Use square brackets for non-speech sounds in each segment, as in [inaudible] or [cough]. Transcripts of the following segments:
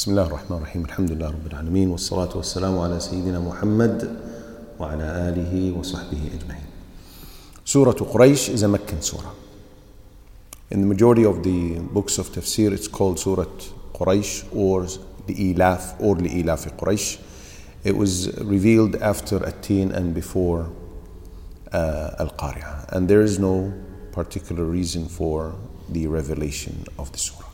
بسم الله الرحمن الرحيم الحمد لله رب العالمين والصلاة والسلام على سيدنا محمد وعلى آله وصحبه أجمعين Surah Quraysh is a Meccan surah. In the majority of the books of tafsir, it's called Surah Quraysh or the Ilaf or the Ilaf Quraysh. It was revealed after At-Tin and before uh, Al-Qari'ah. And there is no particular reason for the revelation of the surah.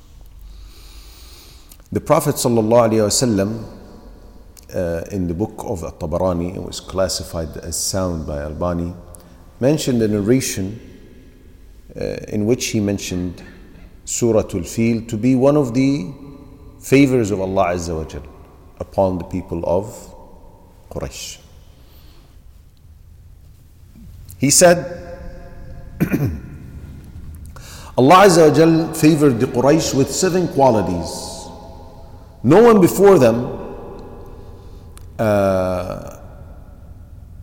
The Prophet ﷺ, uh, in the book of At-Tabarani, it was classified as sound by Albani, mentioned a narration uh, in which he mentioned Surah Al-Fil to be one of the favors of Allah Azza wa Jal upon the people of Quraysh. He said, [clears throat] Allah Azza wa Jal favored the Quraysh with seven qualities. No one before them uh,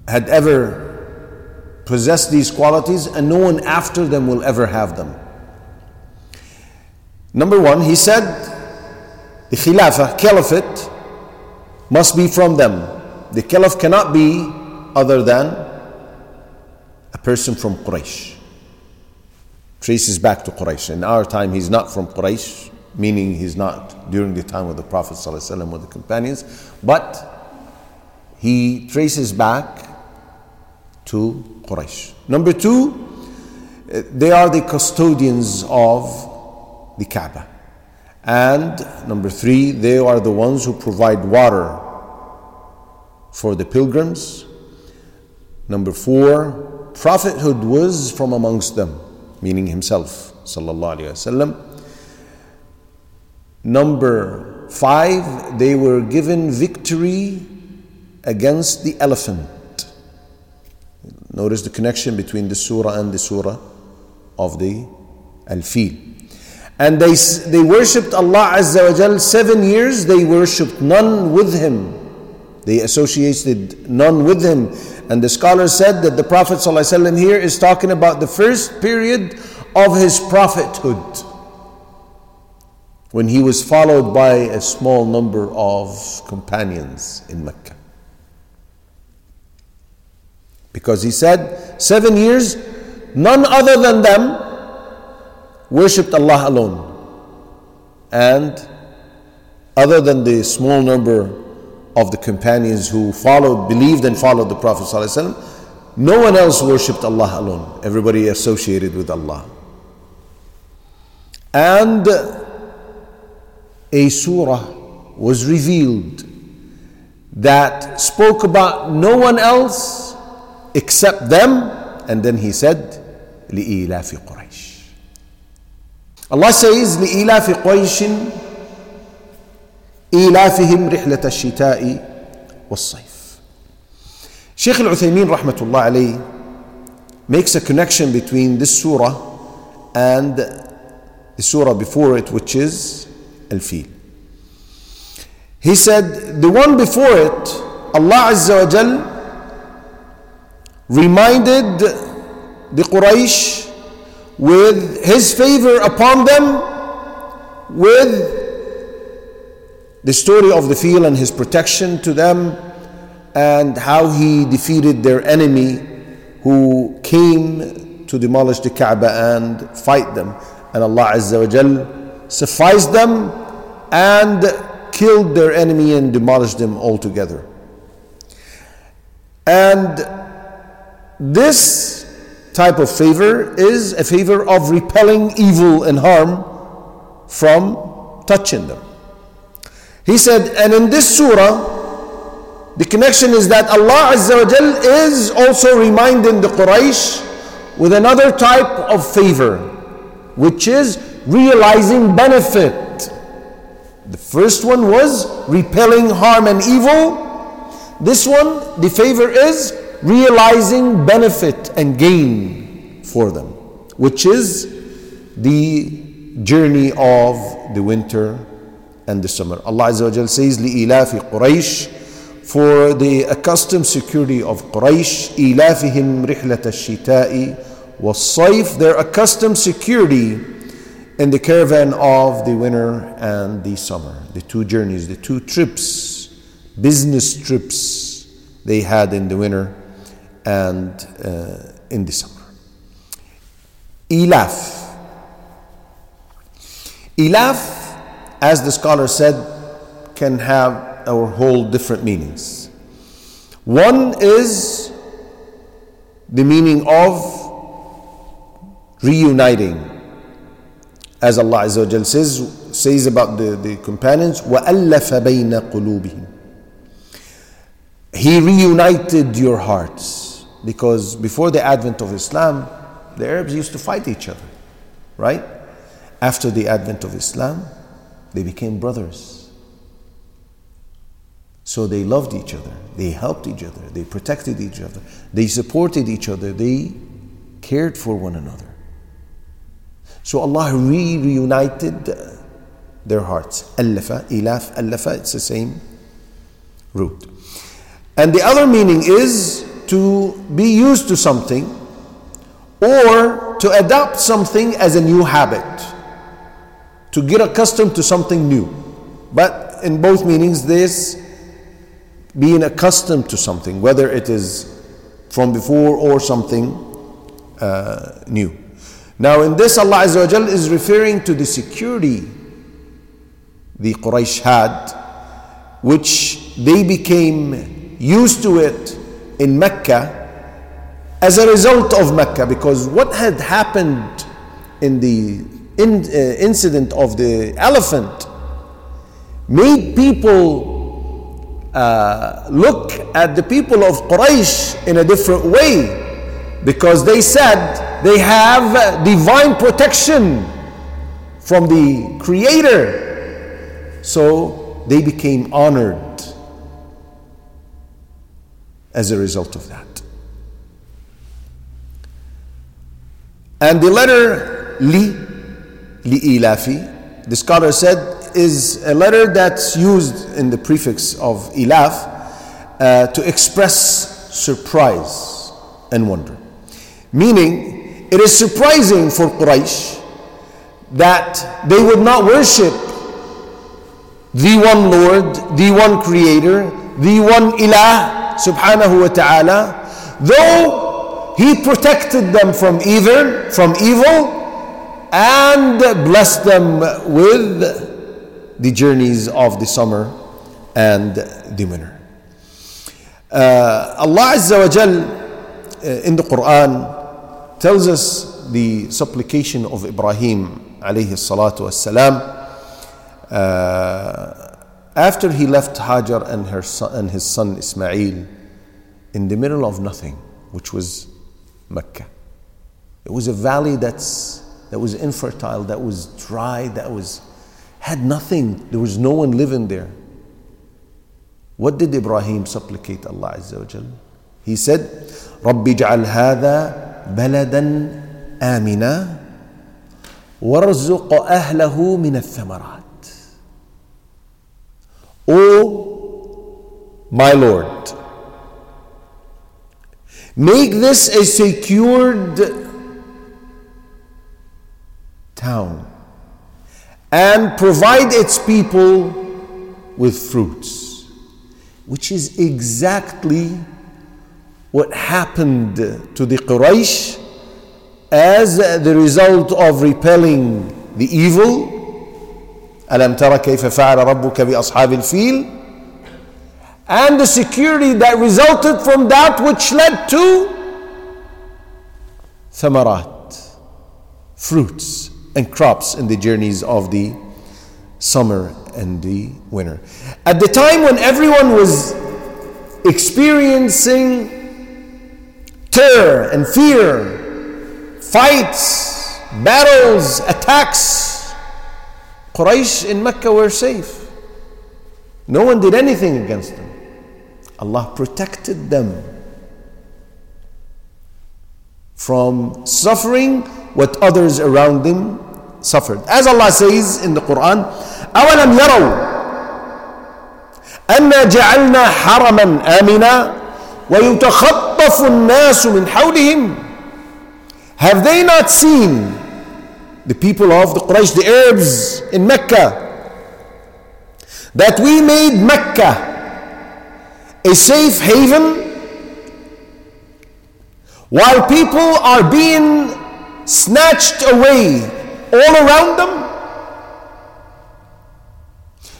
had ever possessed these qualities, and no one after them will ever have them. Number one, he said, the Khilafah, Caliphate, must be from them. The Caliph cannot be other than a person from Quraysh. Traces back to Quraysh. In our time, he's not from Quraysh, meaning he's not during the time of the Prophet ﷺ or the companions, but he traces back to Quraysh. Number two, they are the custodians of the Kaaba. And number three, they are the ones who provide water for the pilgrims. Number four, prophethood was from amongst them, meaning himself, sallallahu wasallam. Number five, they were given victory against the elephant. Notice the connection between the surah and the surah of the Al-Fil. And they, they worshipped Allah Azza wa Jal seven years, they worshipped none with Him. They associated none with Him. And the scholars said that the Prophet ﷺ here is talking about the first period of his prophethood when he was followed by a small number of companions in Mecca. Because he said, seven years, none other than them worshipped Allah alone. And other than the small number of the companions who followed, believed and followed the Prophet no one else worshipped Allah alone. Everybody associated with Allah. And a surah was revealed that spoke about no one else except them. And then he said, لإيلاف قريش. Allah says, لإيلاف قريش إيلافهم رحلة الشتاء والصيف. Sheikh Al-Uthaymeen rahmatullah alayhi makes a connection between this surah and the surah before it, which is Al-Fil. He said, the one before it, Allah Azza wa Jal reminded the Quraysh with his favor upon them with the story of the Fil and his protection to them and how he defeated their enemy who came to demolish the Kaaba and fight them and Allah Azza wa Jal sufficed them and killed their enemy and demolished them altogether and this type of favor is a favor of repelling evil and harm from touching them. He said, and in this surah, the connection is that Allah Azza wa Jal is also reminding the Quraysh with another type of favor, which is realizing benefit. The first one was repelling harm and evil. This one, the favor is realizing benefit and gain for them, which is the journey of the winter and the summer. Allah Azza wa Jal says, لإلاف قريش for the accustomed security of Quraysh, إلافهم رحلة الشتاء والصيف, their accustomed security in the caravan of the winter and the summer, the two journeys, the two trips, business trips they had in the winter and uh, in the summer. Ilaf. Ilaf, as the scholar said, can have or hold different meanings. One is the meaning of reuniting. As Allah Azza wa says, says about the, the companions, وَأَلَّفَ بَيْنَ قُلُوبِهِمْ He reunited your hearts. Because before the advent of Islam, the Arabs used to fight each other, right? After the advent of Islam, they became brothers. So they loved each other, they helped each other, they protected each other, they supported each other, they cared for one another. So Allah re reunited their hearts. Allafa, ilaf, allafa, it's the same root. And the other meaning is to be used to something or to adopt something as a new habit, to get accustomed to something new. But in both meanings, this being accustomed to something, whether it is from before or something uh, new. Now, in this, Allah Azza is referring to the security the Quraysh had, which they became used to it in Mecca as a result of Mecca, because what had happened in the in, uh, incident of the elephant made people uh, look at the people of Quraysh in a different way because they said they have divine protection from the Creator. So they became honored as a result of that. And the letter li, li ilafi, the scholar said, is a letter that's used in the prefix of ilaf uh, to express surprise and wonder. Meaning, it is surprising for Quraysh that they would not worship the one Lord, the one Creator, the one Ilah, subhanahu wa ta'ala, though he protected them from evil, from evil, and blessed them with the journeys of the summer and the winter. Uh, Allah Azza wa Jal uh, in the Quran tells us the supplication of Ibrahim alayhi salatu wasalam uh, after he left Hajar and, her son, and his son Ismail in the middle of nothing, which was Mecca. It was a valley that's, that was infertile, that was dry, that was, had nothing. There was no one living there. What did Ibrahim supplicate Allah Azza wa Jal? He said, رَبِّ اجْعَلْ هَذَا بَلَدًا آمِنًا وارزق أهله من الثمرات. O my Lord, Make this a secured town and provide its people with fruits, which is exactly what happened to the Quraysh as the result of repelling the evil. ألم ترى كيف فعل ربك بأصحاب الفيل and the security that resulted from that which led to thamarat, fruits and crops in the journeys of the summer and the winter. At the time when everyone was experiencing terror and fear, fights, battles, attacks, Quraysh in Mecca were safe. No one did anything against them. Allah protected them from suffering what others around them suffered. As Allah says in the Quran, أَوَلَمْ يَرَوْا أَنَّا جَعَلْنَا حَرَمًا آمِنًا وَيُتَخَطَّفُ النَّاسُ مِنْ حَوْلِهِمْ Have they not seen the people of the Quraysh, the Arabs in Mecca, that we made Mecca a safe haven while people are being snatched away all around them.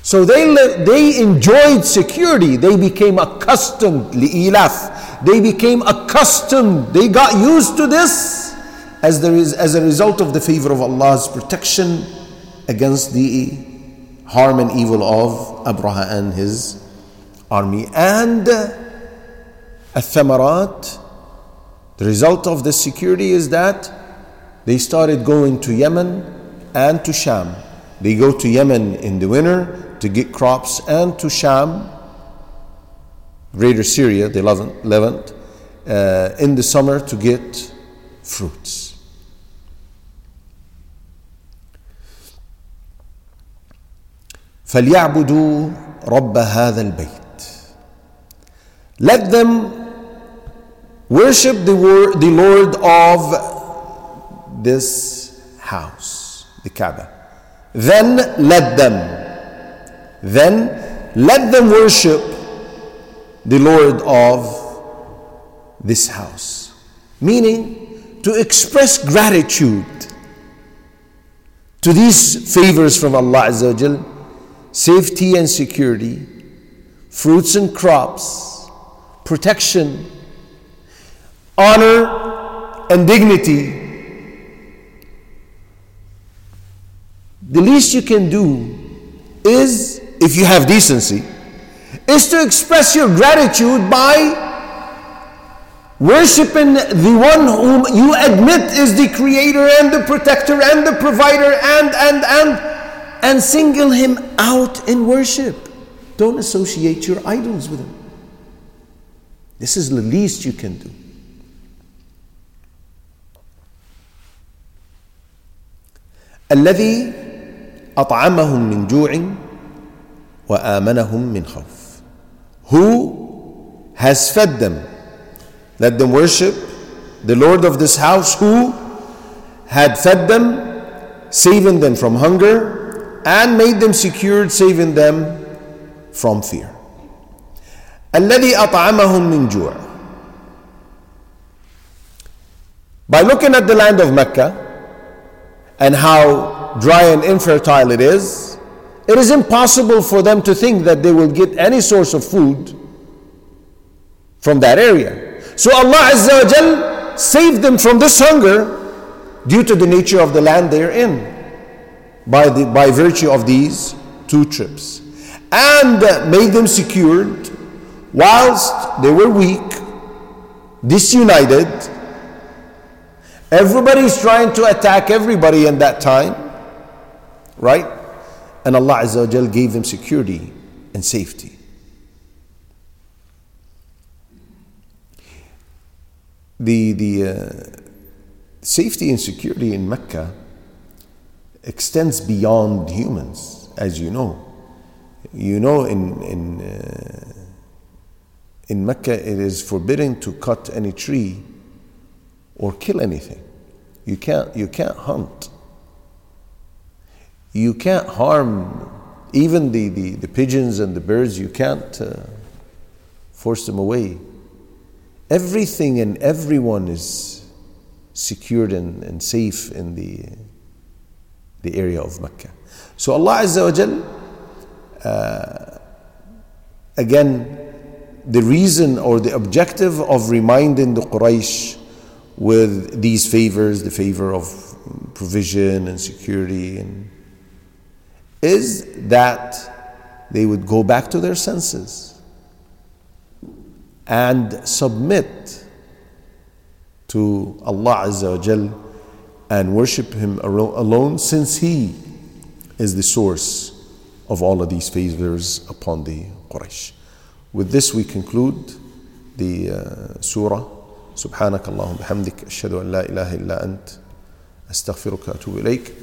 So they, they enjoyed security. They became accustomed, li'ilaf. They became accustomed. They got used to this as, there is, as a result of the favor of Allah's protection against the harm and evil of Abraha and his army. And uh, Athamarat, the result of this security is that they started going to Yemen and to Sham. They go to Yemen in the winter to get crops and to Sham, greater Syria, the Levant, uh, in the summer to get fruits. فليعبدوا رب هذا البيت let them worship the, word, the Lord of this house, the Kaaba. Then let them, then let them worship the Lord of this house. Meaning to express gratitude to these favors from Allah Azza safety and security, fruits and crops, protection, honor, and dignity, the least you can do is, if you have decency, is to express your gratitude by worshiping the one whom you admit is the creator and the protector and the provider and and and and single him out in worship don't associate your idols with him this is the least you can do. الذي أطعمهم من جوع وآمنهم من خوف. Who has fed them? Let them worship the Lord of this house who had fed them, saving them from hunger, and made them secured, saving them from fear. الذي أطعمهم من جوع By looking at the land of Mecca and how dry and infertile it is, it is impossible for them to think that they will get any source of food from that area. So Allah Azza wa Jal saved them from this hunger due to the nature of the land they're in by, the, by virtue of these two trips and made them secured whilst they were weak, disunited, everybody's trying to attack everybody in that time, right? And Allah Azza wa gave them security and safety. The, the uh, safety and security in Mecca extends beyond humans, as you know. You know, in, in uh, in Mecca, it is forbidden to cut any tree or kill anything. You can't, you can't hunt. You can't harm even the, the, the pigeons and the birds, you can't uh, force them away. Everything and everyone is secured and, and safe in the, the area of Mecca. So Allah Azza wa Jal, uh, again, the reason or the objective of reminding the Quraysh with these favors, the favor of provision and security, and, is that they would go back to their senses and submit to Allah Azza wa Jal and worship Him alone since He is the source of all of these favors upon the Quraysh. With this we conclude the uh, surah. سبحانك اللهم بحمدك أشهد أن لا إله إلا أنت أستغفرك وأتوب إليك